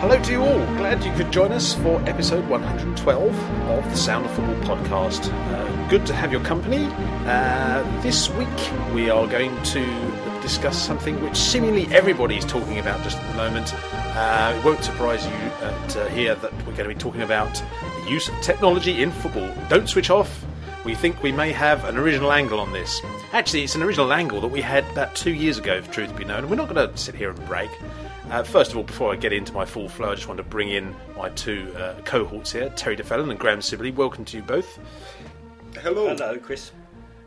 Hello to you all. Glad you could join us for episode 112 of the Sound of Football podcast. Uh, good to have your company. Uh, this week we are going to discuss something which seemingly everybody is talking about just at the moment. Uh, it won't surprise you uh, hear that we're going to be talking about the use of technology in football. Don't switch off. We think we may have an original angle on this. Actually, it's an original angle that we had about two years ago, if truth be known, and we're not going to sit here and brag. Uh, first of all, before I get into my full flow, I just want to bring in my two uh, cohorts here, Terry Duffelen and Graham Sibley. Welcome to you both. Hello. Hello, Chris.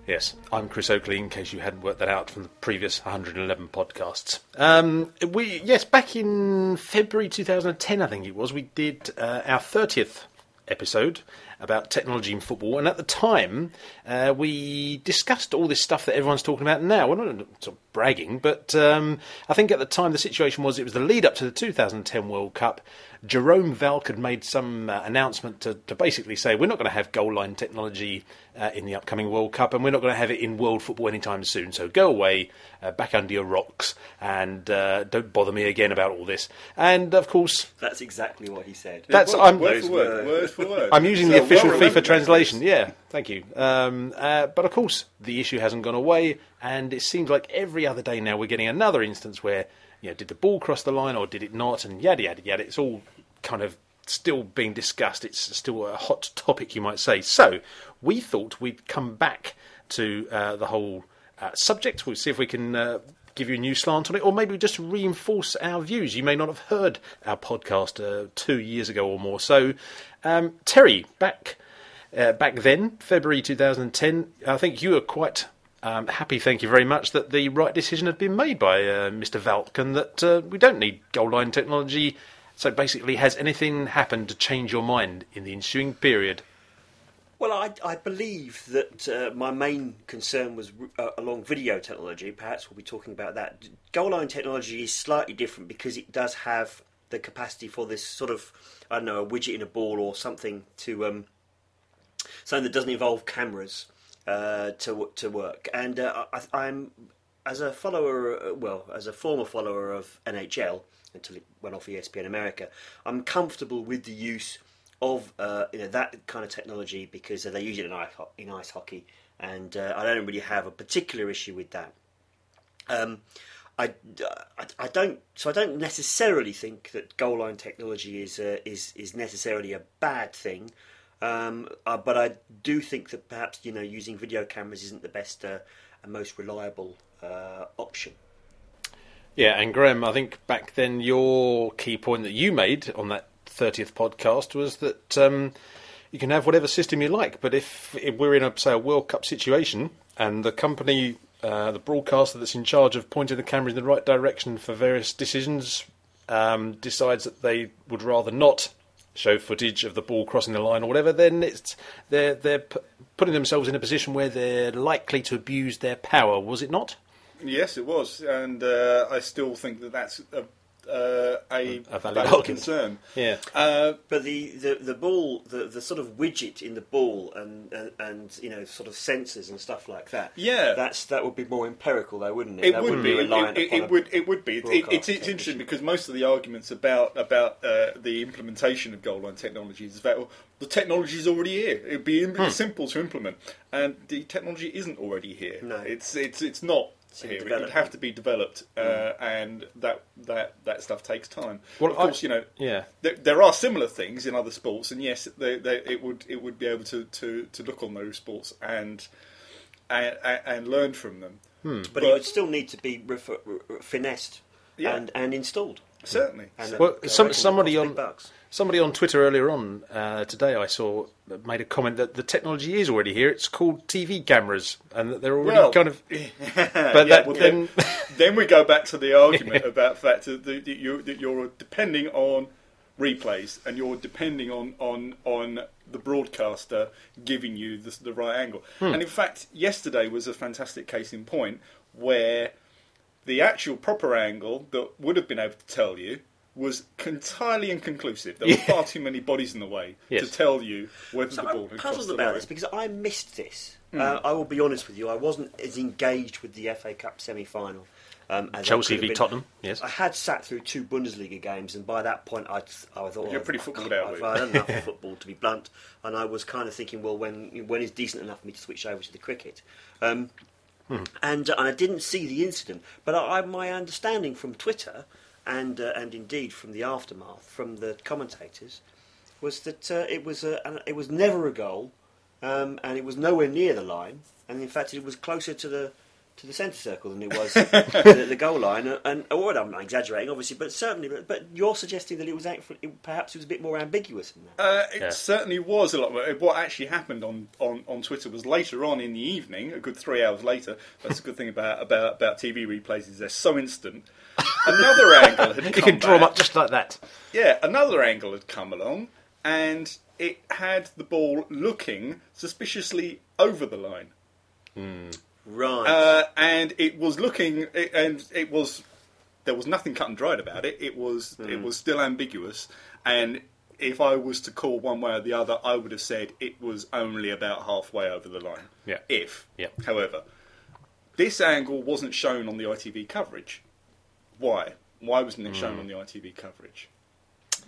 Yes, I'm Chris Oakley. In case you hadn't worked that out from the previous 111 podcasts, um, we yes, back in February 2010, I think it was, we did uh, our 30th episode about technology in football, and at the time uh, we discussed all this stuff that everyone's talking about now. We're not sort of bragging, but um, I think at the time the situation was it was the lead up to the 2010 World Cup. Jerome Valcke had made some uh, announcement to, to, basically say we're not going to have goal line technology uh, in the upcoming World Cup, and we're not going to have it in world football anytime soon. So go away, uh, back under your rocks, and uh, don't bother me again about all this. And of course, that's exactly what he said. That's word, I'm word for word, word for word. I'm using So the official well FIFA translation. Chris. Yeah, thank you. Um, uh, but of course, the issue hasn't gone away, and it seems like every other day now we're getting another instance where, you know, did the ball cross the line or did it not, and yada yada yada. It's all kind of still being discussed. It's still a hot topic, you might say. So we thought we'd come back to uh, the whole uh, subject. We'll see if we can. Uh, Give you a new slant on it, or maybe just reinforce our views. You may not have heard our podcast uh, two years ago or more. So, um, Terry, back uh, back then, February 2010, I think you were quite um, happy, thank you very much, that the right decision had been made by uh, Mr. Valcke and that uh, we don't need goal line technology. So basically, has anything happened to change your mind in the ensuing period? Well, I, I believe that uh, my main concern was uh, along video technology. Perhaps we'll be talking about that. Goal line technology is slightly different because it does have the capacity for this sort of, I don't know, a widget in a ball or something to um, something that doesn't involve cameras uh, to to work. And uh, I, I'm as a follower, uh, well, as a former follower of NHL until it went off ESPN America, I'm comfortable with the use of uh, you know that kind of technology because they use it in ice, in ice hockey, and uh, I don't really have a particular issue with that. Um, I, I, I don't so I don't necessarily think that goal line technology is uh, is is necessarily a bad thing, um, uh, but I do think that perhaps you know using video cameras isn't the best uh, and most reliable uh, option. Yeah, and Graham, I think back then your key point that you made on that 30th podcast was that um, you can have whatever system you like, but if, if we're in a say a World Cup situation and the company, uh, the broadcaster that's in charge of pointing the camera in the right direction for various decisions, um, decides that they would rather not show footage of the ball crossing the line or whatever, then it's they're they're p- putting themselves in a position where they're likely to abuse their power. Was it not? Yes, it was, and uh, I still think that that's a, uh, a, A valid valid concern. Yeah. Uh, But the, the, the ball, the, the sort of widget in the ball, and, and and you know sort of sensors and stuff like that. Yeah. that's that would be more empirical, though, wouldn't it? It that would wouldn't be. It, reliant it, upon it a- would. It would be. It, it, it's, broadcast it's interesting because most of the arguments about about uh, the implementation of goal line technologies is that well, the technology is already here. It'd be Hmm. simple to implement, and the technology isn't already here. No. it's it's it's not It's in here. It would have to be developed, uh, and that that that stuff takes time. Well, of I- course, you know. Yeah. There, there are similar things in other sports, and yes, they, they, it would it would be able to, to, to look on those sports and and, and learn from them. but, it would still need to be refer, re- finessed Yeah. and, and installed. Certainly, And, Well, I some, somebody on bucks. somebody on Twitter earlier on uh, today I saw made a comment that the technology is already here. It's called TV cameras, and that they're already Well, kind of. but that then, then- then we go back to the argument about the fact that, that, you, that you're depending on replays and you're depending on, on, on the broadcaster giving you the, the right angle. And in fact, yesterday was a fantastic case in point where the actual proper angle that would have been able to tell you was entirely inconclusive. There were Yeah. far too many bodies in the way Yes. to tell you whether So the ball I'm had crossed puzzled about line. this because I missed this. Hmm. Uh, I will be honest with you, I wasn't as engaged with the FA Cup semi-final. Um, as Chelsea v. Tottenham, yes. I had sat through two Bundesliga games, and by that point, I'd, I thought You're oh, pretty I footballed can't- out, I've Luke. had enough of football, to be blunt. And I was kind of thinking, well, when when is decent enough for me to switch over to the cricket? Um, and, uh, and I didn't see the incident, but I, I, my understanding from Twitter and uh, and indeed from the aftermath from the commentators was that uh, it was a, an- it was never a goal, um, and it was nowhere near the line, and in fact it was closer to the to the centre circle than it was the, the goal line. And, and oh, I'm not exaggerating, obviously, but certainly, but, but you're suggesting that it was act- it, perhaps it was a bit more ambiguous than that. Uh, it Yeah. certainly was a lot. more- What actually happened on, on, on Twitter was later on in the evening, a good three hours later. That's a good thing about about, about TV replays is they're so instant. Another angle had You come can draw them back. up just like that. Yeah, another angle had come along, and it had the ball looking suspiciously over the line. Right. Uh, and it was looking, it, and it was there was nothing cut and dried about it. It was it was still ambiguous, and if I was to call one way or the other, I would have said it was only about halfway over the line. Yeah. If, Yeah. however, this angle wasn't shown on the ITV coverage. Why? Why wasn't it shown on the ITV coverage?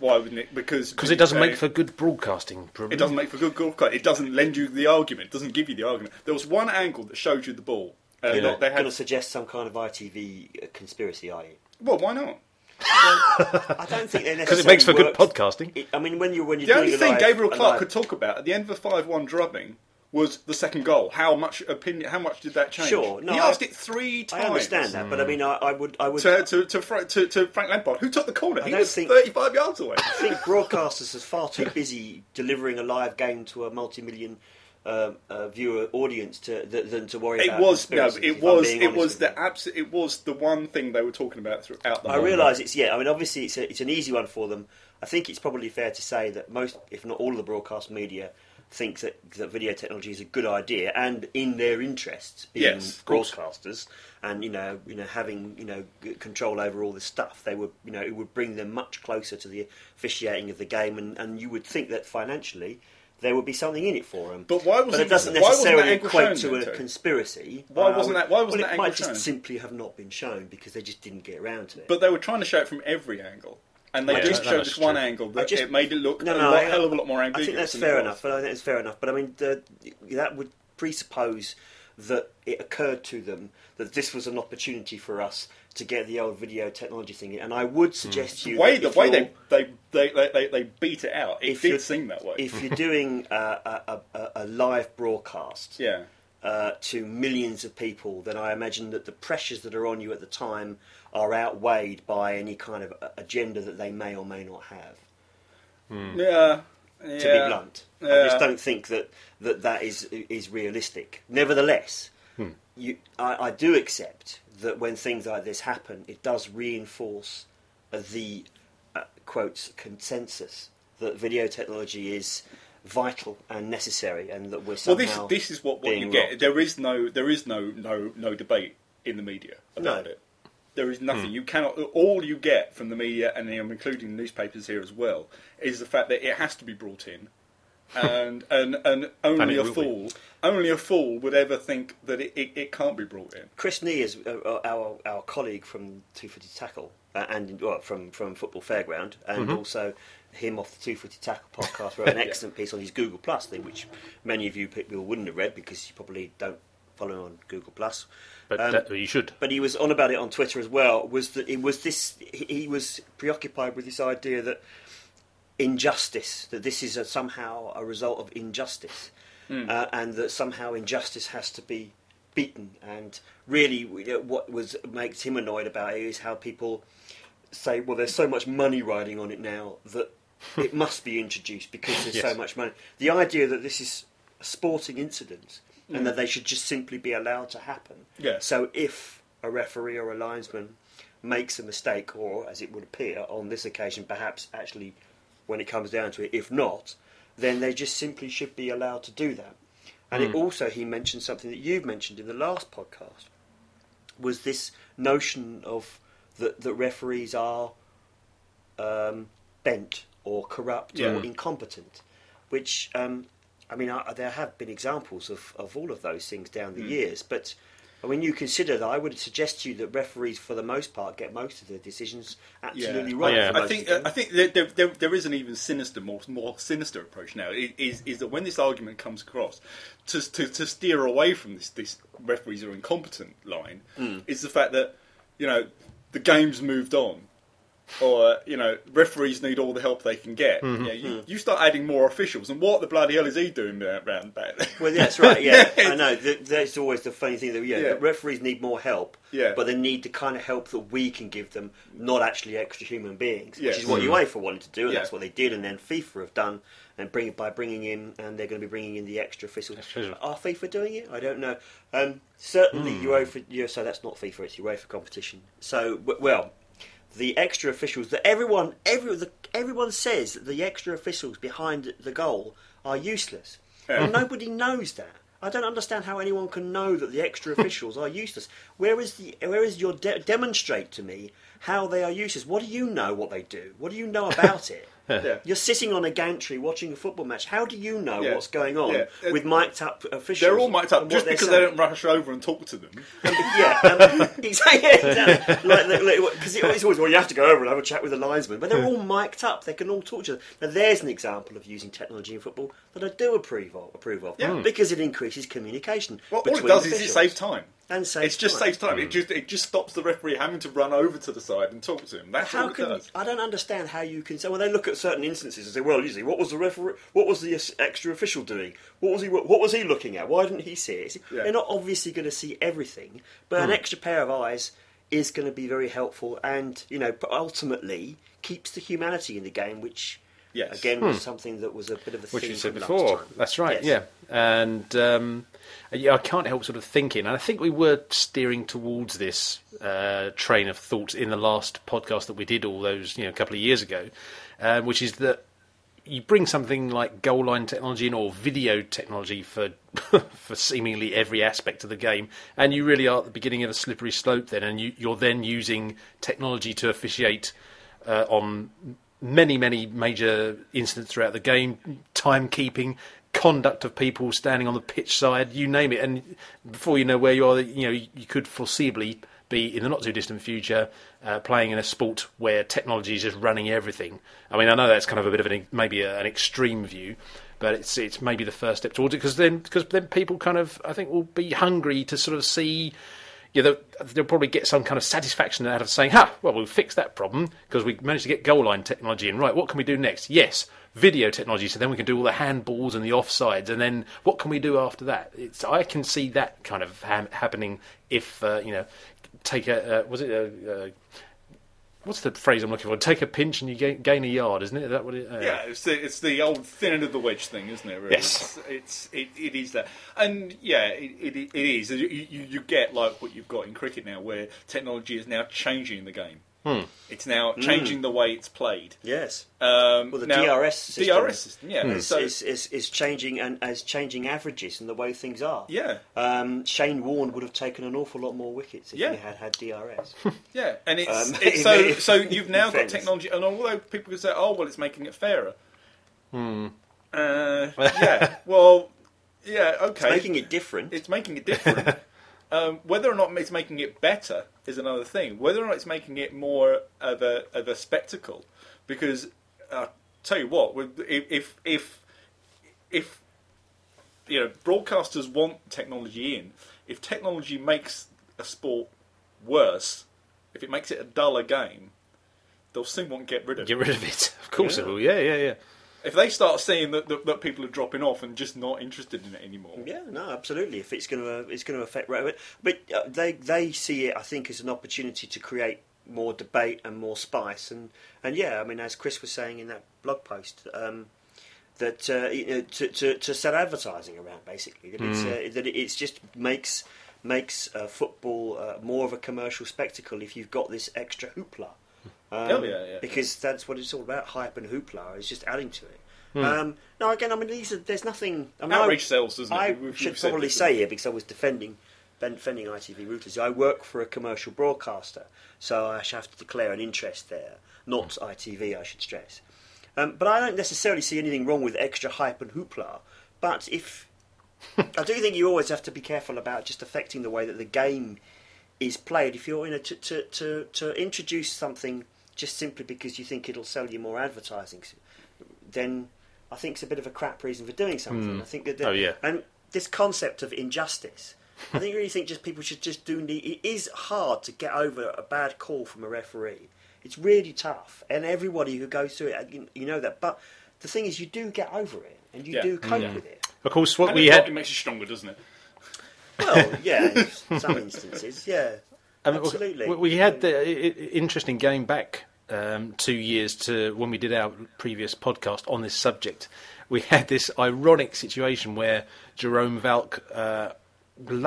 Why wouldn't it? Because Because it doesn't uh, make for good broadcasting. Probably. it doesn't make for good golf. It doesn't lend you the argument. It doesn't give you the argument. There was one angle that showed you the ball. Uh, You're they- not going to suggest some kind of ITV conspiracy, are you? well, why not? I don't think they necessarily Because it makes for good podcasting. It- I mean, when you're when you're The doing only thing live- Gabriel Clarke live- could talk about at the end of a five-one drubbing was the second goal. How much opinion? How much did that change? Sure, no, he I- asked it three times. I understand that, but I mean, I, I would, I would. To, to, to, Fra- to, to Frank Lampard, who took the corner. He don't was think- 35 yards away. I think broadcasters are far too busy delivering a live game to a multi-million um, uh, viewer audience to, th- than to worry It about. was no, it was it was the abs- It was the one thing they were talking about throughout the. I realise it's yeah. I mean, obviously, it's a, it's an easy one for them. I think it's probably fair to say that most, if not all, of the broadcast media thinks that, that video technology is a good idea and in their interests, being Yes, broadcasters, and you know, you know, having you know control over all this stuff, they would, you know, it would bring them much closer to the officiating of the game, and, and you would think that financially. There would be something in it for them, But why wasn't- it doesn't why wasn't that necessarily equate to a conspiracy. Why wasn't um, that- why wasn't well, that it might just shown? simply have not been shown because they just didn't get around to it. But they were trying to show it from every angle, and they Yeah, just showed this one angle that just- it made it look No, a lot, I- hell of a lot more I think that's fair enough. But I think that's fair enough. But I mean, the, that would presuppose that it occurred to them that this was an opportunity for us to get the old video technology thing. in. And I would hmm. suggest to The you way the way they, they, they, they, they beat it out, it if you're- did seem that way. if you're doing a, a, a, a live broadcast yeah. Uh, to millions of people, then I imagine that the pressures that are on you at the time are outweighed by any kind of agenda that they may or may not have. Yeah. to yeah. be blunt. I just don't think that that, that is is realistic. Nevertheless, you, I, I do accept that when things like this happen, it does reinforce uh, the uh, quotes consensus that video technology is vital and necessary, and that we're somehow. Well, this this is what, what being you get. robbed. There is no there is no no no debate in the media about No. it. There is nothing. You cannot. All you get from the media, and I'm including newspapers here as well, is the fact that it has to be brought in, and and and only it a will be. fool, only a fool would ever think that it, it, it can't be brought in. Chris Nee is uh, uh, our our colleague from Two Footed Tackle uh, and well, from from Football Fairground, and also him off the Two Footed Tackle podcast wrote an excellent piece on his Google Plus thing, which many of you people wouldn't have read because you probably don't follow him on Google Plus. But Um, that, you should. but he was on about it on Twitter as well. Was that it was this? He, was preoccupied with this idea that injustice, that this is a, somehow a result of injustice, uh, and that somehow injustice has to be beaten. And really, what was makes him annoyed about it is how people say, "Well, there's so much money riding on it now that it must be introduced because there's so much money." The idea that this is a sporting incident and that they should just simply be allowed to happen. Yeah. So if a referee or a linesman makes a mistake, or as it would appear on this occasion, perhaps actually when it comes down to it, if not, then they just simply should be allowed to do that. And it also, he mentioned something that you've mentioned in the last podcast, was this notion of that, that referees are um, bent or corrupt Yeah. or incompetent. Which um, I mean, I, there have been examples of, of all of those things down the Hmm. years, but. When you consider that, I would suggest to you that referees, for the most part, get most of the decisions absolutely right. Yeah. I think. I think there, there, there, is an even sinister, more more sinister approach now. Is is that when this argument comes across, to to, to steer away from this this referees are incompetent line, Hmm. is the fact that you know the game's moved on. Or you know, referees need all the help they can get. Mm-hmm. Yeah, you, you start adding more officials, and what the bloody hell is he doing around round back? there? Well, that's right. Yeah, Yeah. I know. That's always the funny thing. That yeah, Yeah. the referees need more help. Yeah. but they need the kind of help that we can give them, not actually extra human beings, which is what Mm. UEFA wanted to do, and Yeah. that's what they did, and then FIFA have done, and bring by bringing in, and they're going to be bringing in the extra officials. Officials. Are FIFA doing it? I don't know. Um, certainly, Hmm. UEFA. Yeah, so that's not FIFA; it's UEFA competition. So, w- well. The extra officials that everyone, every, the, everyone says that the extra officials behind the goal are useless. Yeah. Well, nobody knows that. I don't understand how anyone can know that the extra officials are useless. Where is the? Where is your de- demonstrate to me how they are useless? What do you know what they do? What do you know about it? Yeah. You're sitting on a gantry watching a football match. How do you know Yeah. what's going on Yeah. Uh, with mic'd up officials? They're all mic'd up and what just they're because saying? they don't rush over and talk to them. yeah, um, exactly. exactly. Like, because it's always well, you have to go over and have a chat with the linesman, but they're all mic'd up. They can all talk to other. Now, there's an example of using technology in football that I do approve of, approve of Yeah. because it increases communication. Well, all it between does is it officials. saves time. And saves It's just time. saves time. It hmm. just it just stops the referee having to run over to the side and talk to him. That's How all it can does. I don't understand how you can say when they look at certain instances and say, well, usually, what was the referee, what was the extra official doing? What was he, what was he looking at? Why didn't he see it? Yeah. They're not obviously going to see everything, but an hmm. extra pair of eyes is going to be very helpful, and you know, ultimately keeps the humanity in the game, which Yes. again was something that was a bit of a Hmm. which theme you said before. That's right. Yes. Yeah, and um, yeah, I can't help sort of thinking, and I think we were steering towards this uh, train of thought in the last podcast that we did all those you know a couple of years ago, um, which is that you bring something like goal line technology in or video technology for for seemingly every aspect of the game, and you really are at the beginning of a slippery slope. Then, and you, you're then using technology to officiate uh, on many, many major incidents throughout the game, timekeeping, conduct of people standing on the pitch side, you name it. And before you know where you are, you know you could foreseeably be in the not too distant future uh, playing in a sport where technology is just running everything. I mean, I know that's kind of a bit of an maybe a, an extreme view. But it's it's maybe the first step towards it because then because then people kind of I think will be hungry to sort of see yeah, they'll, they'll probably get some kind of satisfaction out of saying, "Ha, well, we've fixed that problem because we managed to get goal line technology in. Right, what can we do next? Yes, video technology. So then we can do all the handballs and the offsides, and then what can we do after that? It's I can see that kind of ha- happening if uh, you know, take a uh, was it a. Uh, What's the phrase I'm looking for? Take a pinch and you gain, gain a yard, isn't it? Is that what it? Uh, Yeah, it's the, it's the old thin end of the wedge thing, isn't it? Really? Yes. It's, it's it, it is that, and yeah, it, it, it is. You, you, you get like what you've got in cricket now, where technology is now changing the game. Hmm. It's now changing the way it's played. Yes. Um, Well, the now- DRS system, DRS system, yeah. is, So is, is, is changing and as changing averages and the way things are. yeah, Um, Shane Warne would have taken an awful lot more wickets if Yeah. he had had DRS. yeah, and it's, Um, it's so in- so you've now got fairness. technology, and although people could say, oh well, it's making it fairer. Hmm. Uh, yeah. Well, yeah. Okay. Making it different. it's making it different. Um, whether or not it's making it better is another thing. Whether or not it's making it more of a of a spectacle, because uh, tell you what, if if if, if you know broadcasters want technology in, if technology makes a sport worse, if it makes it a duller game, they'll soon want to get rid of it. Get rid of it. Of course Yeah. it will. Yeah, yeah, yeah. If they start seeing that, that that people are dropping off and just not interested in it anymore, Yeah, no, absolutely. If it's going to, it's going to affect rabbit, but uh, they they see it, I think, as an opportunity to create more debate and more spice, and and yeah, I mean, as Chris was saying in that blog post, um, that uh, you know, to, to to set advertising around basically that it's uh, that it's just makes makes uh, football uh, more of a commercial spectacle if you've got this extra hoopla. Um, Oh, yeah, yeah. Because that's what it's all about. Hype and hoopla is just adding to it. Hmm. Um, no, again, I mean, these are, there's nothing. I mean, outreach I- sells, doesn't it? I should probably say here because I was defending defending ITV routers. I work for a commercial broadcaster, so I have to declare an interest there, not ITV, I should stress. Um, but I don't necessarily see anything wrong with extra hype and hoopla. But if I do think you always have to be careful about just affecting the way that the game is played. If you're you know to, to, to, to introduce something just simply because you think it'll sell you more advertising, then I think it's a bit of a crap reason for doing something. Hmm. I think that the- Oh, yeah. and this concept of injustice. I think really think just people should just do. Need, it is hard to get over a bad call from a referee. It's really tough, and everybody who goes through it, you, you know that. But the thing is, you do get over it, and you Yeah. do cope Yeah. with it. Of course, what And we it, had. it makes you stronger, doesn't it? Well, yeah, in some instances, yeah, Um, absolutely. We, we had the interesting going back um, two years to when we did our previous podcast on this subject. We had this ironic situation where Jerome Valcke, uh,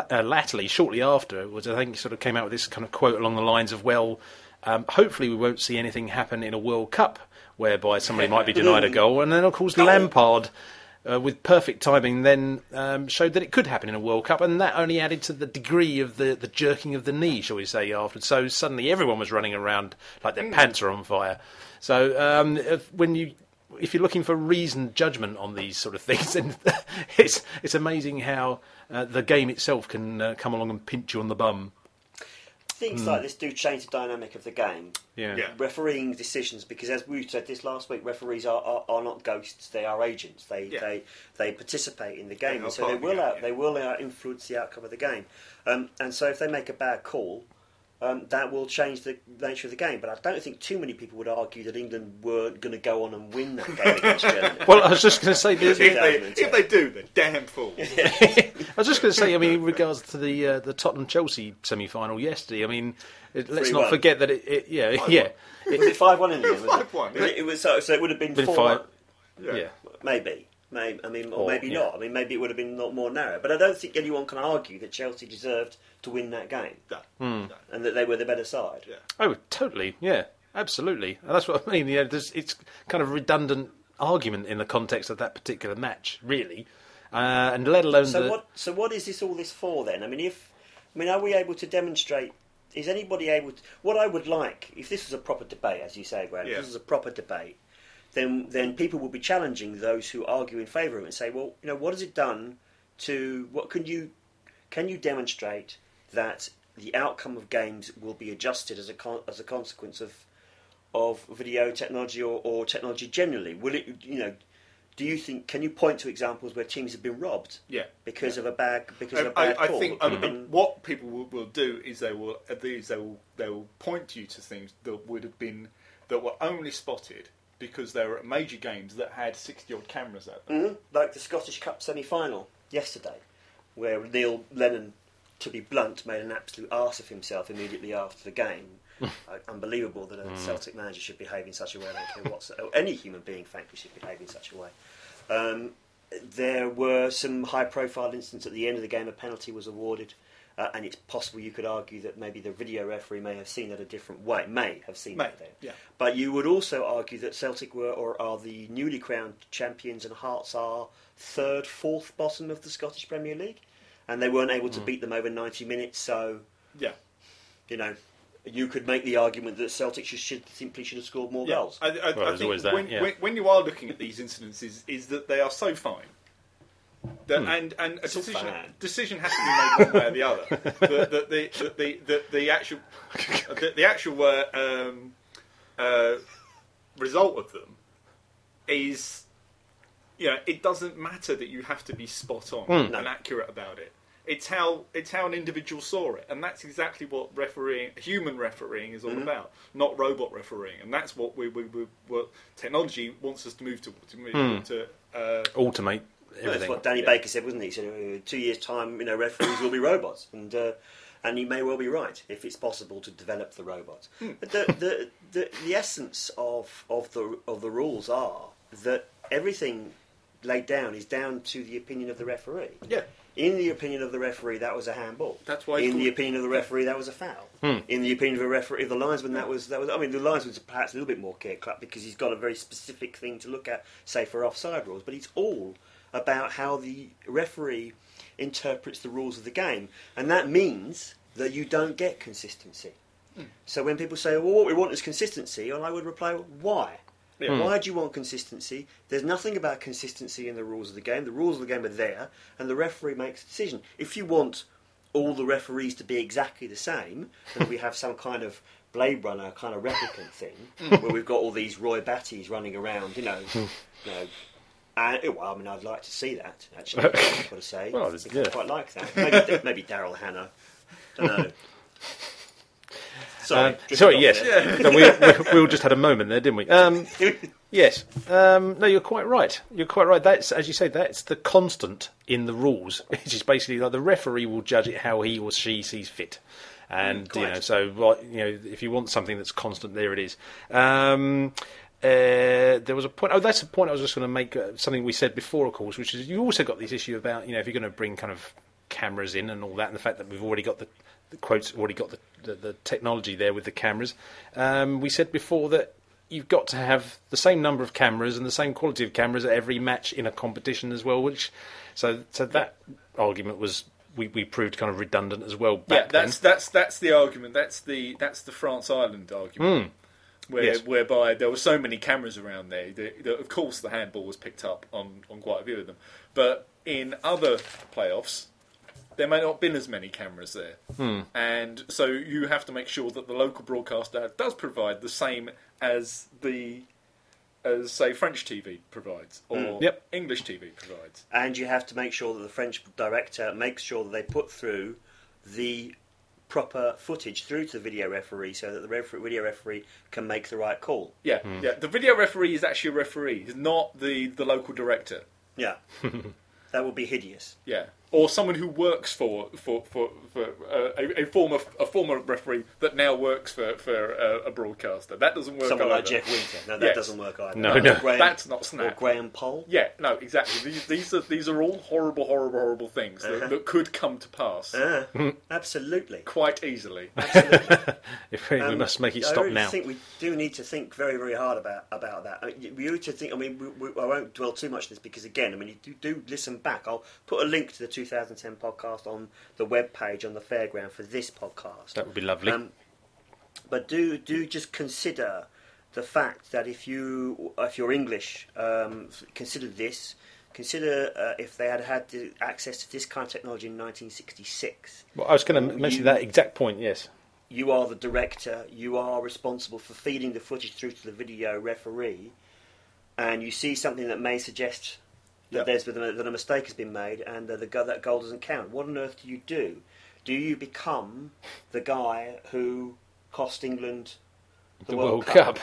uh, latterly, shortly after, was I think sort of came out with this kind of quote along the lines of, "Well, um, hopefully we won't see anything happen in a World Cup whereby somebody might be denied a goal." And then, of course, Lampard uh, with perfect timing, then um, showed that it could happen in a World Cup, and that only added to the degree of the, the jerking of the knee, shall we say, after. So suddenly everyone was running around like their pants are on fire. So um, if, when you if you're looking for reasoned judgment on these sort of things, then it's it's amazing how uh, the game itself can uh, come along and pinch you on the bum. Things like this do change the dynamic of the game. Yeah. Yeah. refereeing decisions because as we said this last week referees are, are, are not ghosts they are agents they Yeah. they, they participate in the game and so they of the will game, out, yeah. they will uh, influence the outcome of the game um, and so if they make a bad call um, that will change the nature of the game but I don't think too many people would argue that England weren't going to go on and win that game against Germany Well, I was just going to say, If they, if they do, they're damn fools. I was just going to say, I mean, in regards to the uh, the Tottenham Chelsea semi final yesterday, I mean, it, let's not 3-1. forget that it, it yeah, yeah, was it 5-1 in the end wasn't 5-1, yeah. it was so, so it would have been Been 4 five- Yeah. yeah. Maybe. Maybe, I mean, or, Or, maybe yeah. not. I mean, maybe it would have been not more narrow. But I don't think anyone can argue that Chelsea deserved to win that game No, no. and that they were the better side. Yeah. Oh, totally. Yeah, absolutely. And that's what I mean. Yeah, there's, it's kind of redundant argument in the context of that particular match, really, uh, and let alone So the. what? So what is this all this for then? I mean, if I mean, are we able to demonstrate? Is anybody able? To, what I would like, if this was a proper debate, as you say, Graham, if this was a proper debate, then then people will be challenging those who argue in favour of it and say, well, you know, what has it done to? What can you can you demonstrate that the outcome of games will be adjusted as a con- as a consequence of of video technology or, or technology generally? Will it? You know. Do you think? Can you point to examples where teams have been robbed Yeah. because of a bad because of a I, bad I call. think um, And- what people will, will do is they will these they will they will point you to things that would have been that were only spotted because they were at major games that had sixty odd cameras at them. Mhm, like the Scottish Cup semi-final yesterday, where Neil Lennon, to be blunt, made an absolute arse of himself immediately after the game. uh, unbelievable that a Celtic manager should behave in such a way. I don't care what's or any human being, frankly, should behave in such a way. Um, there were some high-profile incidents at the end of the game. A penalty was awarded. Uh, and it's possible you could argue that maybe the video referee may have seen that a different way. May have seen May, that then. yeah. But you would also argue that Celtic were or are the newly crowned champions, and Hearts are third, fourth bottom of the Scottish Premier League, and they weren't able to beat them over ninety minutes. So Yeah, you know, you could make the argument that Celtic should, should simply should have scored more yeah. goals. I, I, Well, I think always that, when, yeah. when, when you are looking at these incidences, is that they are so fine. That, Hmm. and and a So decision, fine. decision has to be made one way or the other. the, the, the, the, the, the, the actual the, the actual uh, um, uh, result of them is, you know, it doesn't matter that you have to be spot on Hmm. and accurate about it. It's how it's how an individual saw it, and that's exactly what refereeing, human refereeing, is all Mm-hmm. about, not robot refereeing. And that's what we, we, we what technology wants us to move to to move Hmm. to. Uh, automate That's what Danny Yeah. Baker said, wasn't he? He said, "Uh, two years' time, you know, referees will be robots, and uh, and he may well be right if it's possible to develop the robots. Hmm. But the, the the the essence of of the of the rules are that everything laid down is down to the opinion of the referee. yeah, In the opinion of the referee, that was a handball. That's why In the opinion of the referee, that was a foul. Hmm. In the opinion of the referee, the linesman, that was that was. I mean, the linesman's perhaps a little bit more clear cut because he's got a very specific thing to look at, say for offside rules. But it's all about how the referee interprets the rules of the game, and that means that you don't get consistency. Hmm. So when people say, "Well, what we want is consistency," and I would reply, "Why? Yeah. Hmm. Why do you want consistency? There's nothing about consistency in the rules of the game. The rules of the game are there, and the referee makes a decision. If you want all the referees to be exactly the same, and we have some kind of Blade Runner kind of replicant thing, hmm. where we've got all these Roy Batties running around, you know, hmm. you know. And, eh, well, I mean, I'd like to see that. Actually, I've got to say, Well, I yeah. Quite like that. Maybe, maybe Daryl Hannah. Don't know. Sorry, Um, sorry, yes. there. No, we, we, we all just had a moment there, didn't we? Um, yes. Um, no, you're quite right. You're quite right. That's, as you say, that's the constant in the rules, which is basically like the referee will judge it how he or she sees fit. And, you know, so, you know, if you want something that's constant, there it is. Um, uh, there was a point. Oh, that's a point I was just going to make. Uh, something we said before, of course, which is you also got this issue about you know if you're going to bring kind of cameras in and all that, and the fact that we've already got the, the quotes, already got the, the, the technology there with the cameras. Um, we said before that you've got to have the same number of cameras and the same quality of cameras at every match in a competition as well. Which so so that argument was. We, we proved kind of redundant as well. Yeah, Back then. that's that's that's the argument. That's the that's the France Ireland argument, where Yes. whereby there were so many cameras around there that, that of course the handball was picked up on on quite a few of them. But in other playoffs, there may not have been as many cameras there, hmm. and so you have to make sure that the local broadcaster does provide the same as the as say French TV provides or hmm. Yep. English TV provides. and you have to make sure that the French director makes sure that they put through the proper footage through to the video referee so that the referee, video referee can make the right call. Yeah, hmm. yeah. The video referee is actually a referee. He's not the, the local director. Yeah. that would be hideous. Yeah, or someone who works for for for, for uh, a, a former a former referee that now works for for uh, a broadcaster. That doesn't work. Someone like. Jeff Winter. No, that Yes. doesn't work either. No, no. Graham, That's not Or. Graham Poll. Yeah, no, exactly. These, these are these are all horrible, horrible, horrible things that, Uh-huh. that could come to pass Ah, absolutely. quite easily. If we, we Um, must make it I stop really now. think we do need to think very, very hard about about that. I mean, we need to think. I mean, we, we, I won't dwell too much on this because, again, I mean, you do, do listen back. I'll put a link to the 2010 podcast on the web page on the fairground for this podcast. That would be lovely. Um, but do do just consider the fact that if you if you're English, um, consider this. Consider uh, if they had had the access to this kind of technology in 1966 well, I was going to mention you- that exact point. Yes. you are the director, you are responsible for feeding the footage through to the video referee, and you see something that may suggest that Yeah. there's been a, that a mistake has been made and that the go- that goal doesn't count. What on earth do you do? Do you become the guy who cost England the, The World Cup.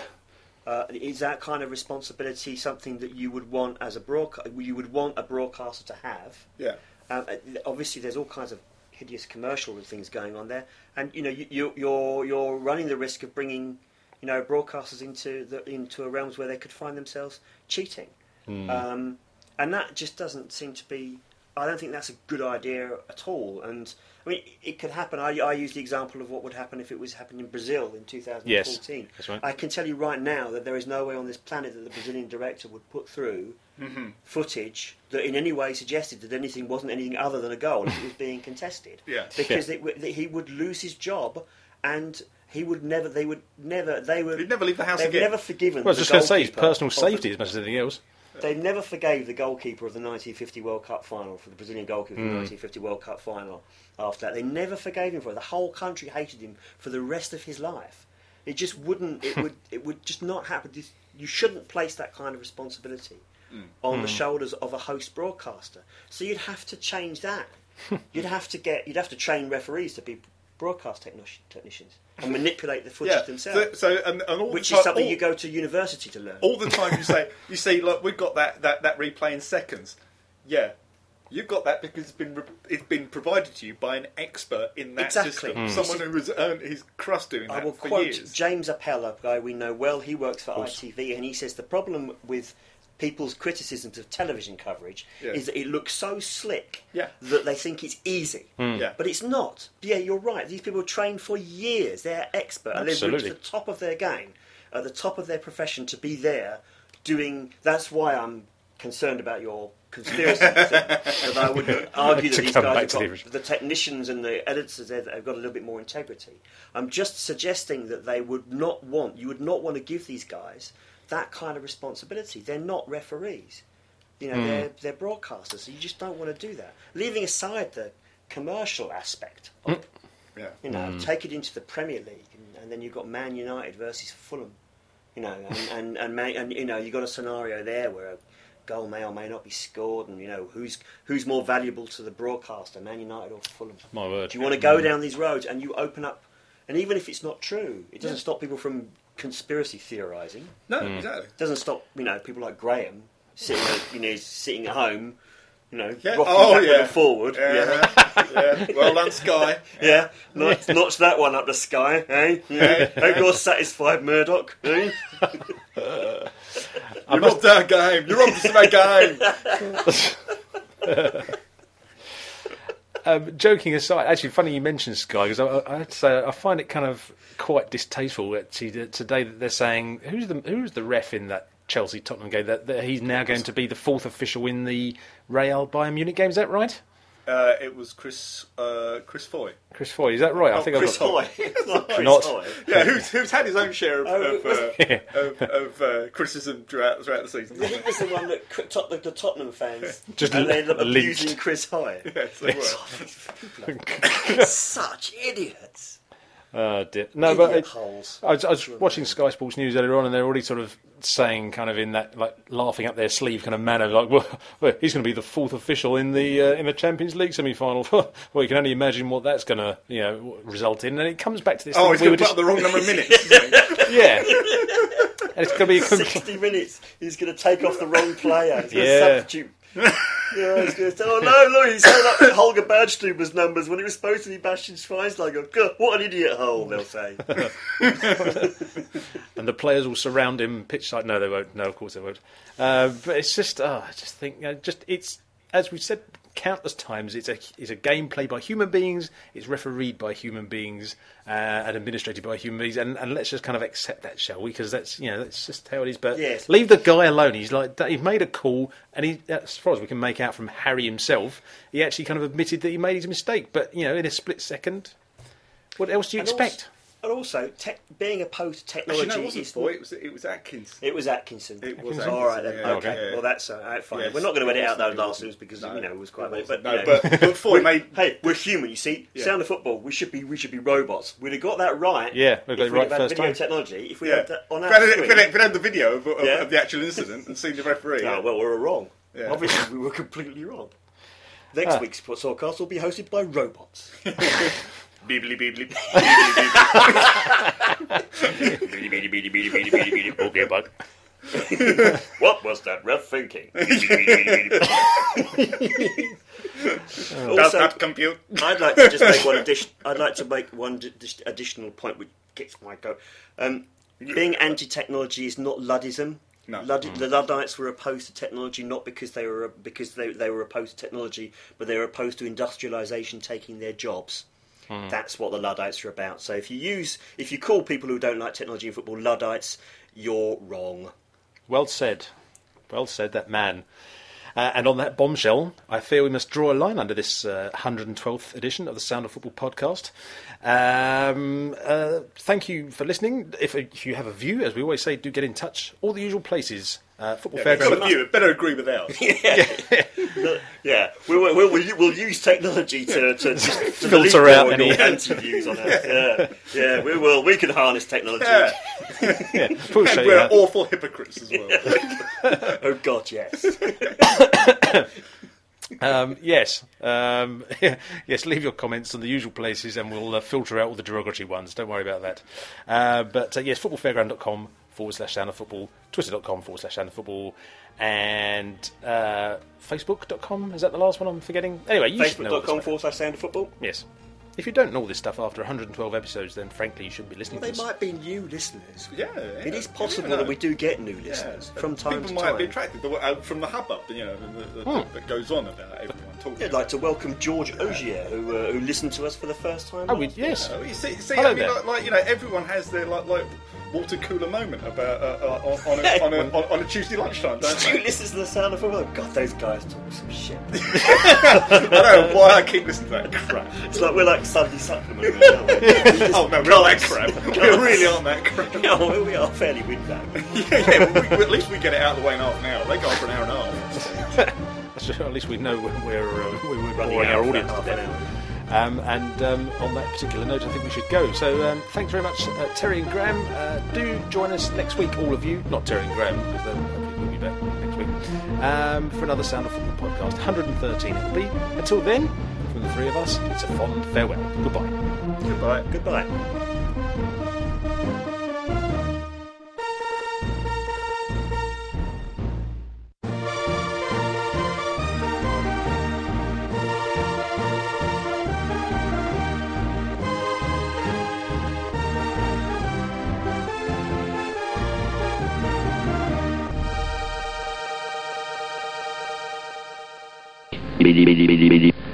Uh, is that kind of responsibility something that you would want as a broadca- you would want a broadcaster to have? Yeah, Um, uh, obviously, there's all kinds of hideous commercial things going on there, and you know you, you, you're you're running the risk of bringing you know broadcasters into the into a realms where they could find themselves cheating, um, and that just doesn't seem to be. I don't think that's a good idea at all. And I mean, it could happen. I, I use the example of what would happen if it was happening in Brazil in 2014. Yes, that's right. I can tell you right now that there is no way on this planet that the Brazilian director would put through mm-hmm. footage that in any way suggested that anything wasn't anything other than a goal if it was being contested. Yeah. Because it, he would lose his job and he would never, they would never, they would. He'd never leave the house They've again. never forgiven. Well, I was just going to say it's goalkeeper personal safety as much as anything else. They never forgave the goalkeeper of the 1950 World Cup final for the Brazilian goalkeeper Hmm. of the 1950 World Cup final. After that, they never forgave him for it. The whole country hated him for the rest of his life. It just wouldn't. It would. It would just not happen. You shouldn't place that kind of responsibility on Hmm. the shoulders of a host broadcaster. So you'd have to change that. you'd have to get. You'd have to train referees to be broadcast technici- technicians and manipulate the footage yeah. themselves. So, so and, and all which the is something all, you go to university to learn. all the time. You say you say, look, we've got that, that, that replay in seconds. Yeah, you've got that because it's been re- it's been provided to you by an expert in that Exactly. system, Mm. someone who has earned his crust doing that I will for quote years. James Appella, a guy we know well. He works for course. ITV, and he says the problem with people's criticisms of television coverage Yeah. is that it looks so slick Yeah. that they think it's easy. Hmm. Yeah. But it's not. Yeah, you're right. These people train for years. They're expert, and they've reached Absolutely. the top of their game, at the top of their profession, to be there doing. That's why I'm concerned about your conspiracy thing, that I would argue that these guys the have got, original. the technicians and the editors there that have got a little bit more integrity. I'm just suggesting that they would not want, you would not want to give these guys that kind of responsibility. They're not referees. You know, hmm. they're, they're broadcasters, so you just don't want to do that. Leaving aside the commercial aspect of hmm. it, Yeah. you know, hmm. take it into the Premier League, and, and then you've got Man United versus Fulham. You know, and and and, Man, and you know you've got a scenario there where a goal may or may not be scored, and you know who's who's more valuable to the broadcaster, Man United or Fulham. My word. Do you want to go down these roads and you open up, and even if it's not true, it doesn't stop people from conspiracy theorising. No, exactly. It doesn't stop you know people like Graham sitting at, you know sitting at home, you know Yeah. rocking Oh, backward yeah. and forward. Yeah. yeah. Well done, Sky. Yeah, notch, notch that one up the sky, eh? Yeah. Hope you're satisfied, Murdoch. Eh? You robbed our game. You robbed us of our game. Um, joking aside, actually, funny you mentioned Sky because I, I have to say I find it kind of quite distasteful actually that today that they're saying who's the who's the ref in that Chelsea Tottenham game that, that he's now going to be the fourth official in the Real Bayern Munich game. Is that right? Uh, it was Chris uh, Chris Foy. Chris Foy, is that right? I Oh, think Chris I've got. Hoy. Not Chris Not- Hoy. Yeah, who's who's had his own share of Oh, of, was- uh, of, of uh, criticism throughout throughout the season. I think it was the one that cri- top, the, the Tottenham fans Just and they ended up linked. abusing Chris Hoy. Yes, they were. Such idiots. Oh dear. No, but it, holes. I was, I was watching Sky Sports News earlier on, and they're already sort of saying, kind of in that like laughing up their sleeve kind of manner, like, well, well he's going to be the fourth official in the uh, in the Champions League semi-final. well, you can only imagine what that's going to you know result in, and it comes back to this. Oh, we going to put up the wrong number of minutes. yeah, and it's going to be a compl- 60 minutes, he's going to take off the wrong player. He's going to Yeah. substitute. yeah, to say, oh no, look, he's held up Holger Badstuber's numbers when he was supposed to be Bastian Schweinsteiger. God, what an idiot hole, they'll say. and the players will surround him pitch side. No, they won't. No, of course they won't. Uh, but it's just, oh, I just think, know, just it's as we've said countless times. It's a it's a game played by human beings. It's refereed by human beings uh, and administrated by human beings. And, and let's just kind of accept that, shall we? Because that's you know that's just how it is. But Yes. leave the guy alone. He's like he made a call, and he, as far as we can make out from Harry himself, he actually kind of admitted that he made his mistake. But you know, in a split second, what else do you And expect? Also, and also te- being opposed to Actually, technology no, it wasn't is Foy. It was it was Atkins. It was Atkinson. It was Atkinson. All right then. yeah, okay. okay. Well, that's all right. Fine. Yes, We're not going to it edit out wasn't- those it last ones because No, you know it was quite late. it But, No, you know, but, but Foy made. hey, we're human. You see, Yeah. sound of football. We should be we should be robots. We'd have got that right. Yeah, we got if it we'd right had first video time. technology. If we Yeah. had that on our I had, if, I screen. had, had the video of, of, Yeah. of the actual incident and seen the referee, Oh, well, we were wrong. Yeah. Obviously, we were completely wrong. Next Ah. week's podcast will be hosted by robots. beebly beebly. Okay, bug. what was that ref thinking? Does Also- not compute. I'd like to just make one addition. I'd like to make one d- dis- additional point, which gets my go. Um, being anti-technology is not Luddism. No. Ludd- The Luddites were opposed to technology not because they were because they, they were opposed to technology, but they were opposed to industrialisation taking their jobs. That's what the Luddites are about. So if you use if you call people who don't like technology in football Luddites, you're wrong. Well said. Well said, that man. Uh, and on that bombshell, I fear we must draw a line under this uh, 112th edition of the Sound of Football podcast. Um, uh, thank you for listening. If, if you have a view, as we always say, do get in touch. All the usual places. Uh, football Yeah, Fairground. You. Better agree with ours. Yeah, we'll, we'll, we'll, we'll use technology to, to, to Filter out any- anti-views on us. Yeah, yeah, we will. We can harness technology. Yeah. Yeah, We'll we're how. awful hypocrites as well. Oh God, yes. Um, yes, um, yes. Leave your comments on the usual places, and we'll uh, filter out all the derogatory ones. Don't worry about that. Uh, but uh, yes, footballfairground.com forward slash sound of football, twitter.com forward slash sound of football, and uh, facebook.com. Is that the last one I'm forgetting? Anyway, you should know Facebook.com stuff. forward slash sound of football. Yes. If you don't know all this stuff after 112 episodes, then frankly you shouldn't be listening Well, to they this. might be new listeners. Yeah, It yeah. is possible You that we do get new Yeah. listeners from time People to might be attracted to what- uh, from the hubbub, you know, the, the, Hmm. that goes on about everyone. I'm talking. I'd like to welcome George Ogier, who uh, who listened to us for the first time. Oh, we, yes. You see, see Hello I mean, there. like, like, you know, everyone has their like like water cooler moment about uh, uh, on, on, a, on, a, on, on a Tuesday lunchtime, don't Did you they? listen to the sound of a oh, God, those guys talk some shit. I don't know why I keep listening to that crap. it's like we're like Sunday supplement. really, we? We Oh no, we're not that crap. We can't- really aren't that crap. No, we are fairly windbag. yeah, yeah, but we, at least we get it out of the way in half an hour. They go on for an hour and a half. That's At least we know when we're, uh, we- we're Running boring out our for audience Um, and um, on that particular note, I think we should go. So um, thanks very much, uh, Terry and Graham. Uh, do join us next week, all of you. Not Terry and Graham, because then hopefully we'll be back next week um, for another Sound of Football podcast. 113 it'll be. Until then, from the three of us, it's a fond farewell. Goodbye. Goodbye. Goodbye. Bidi bidi bidi bidi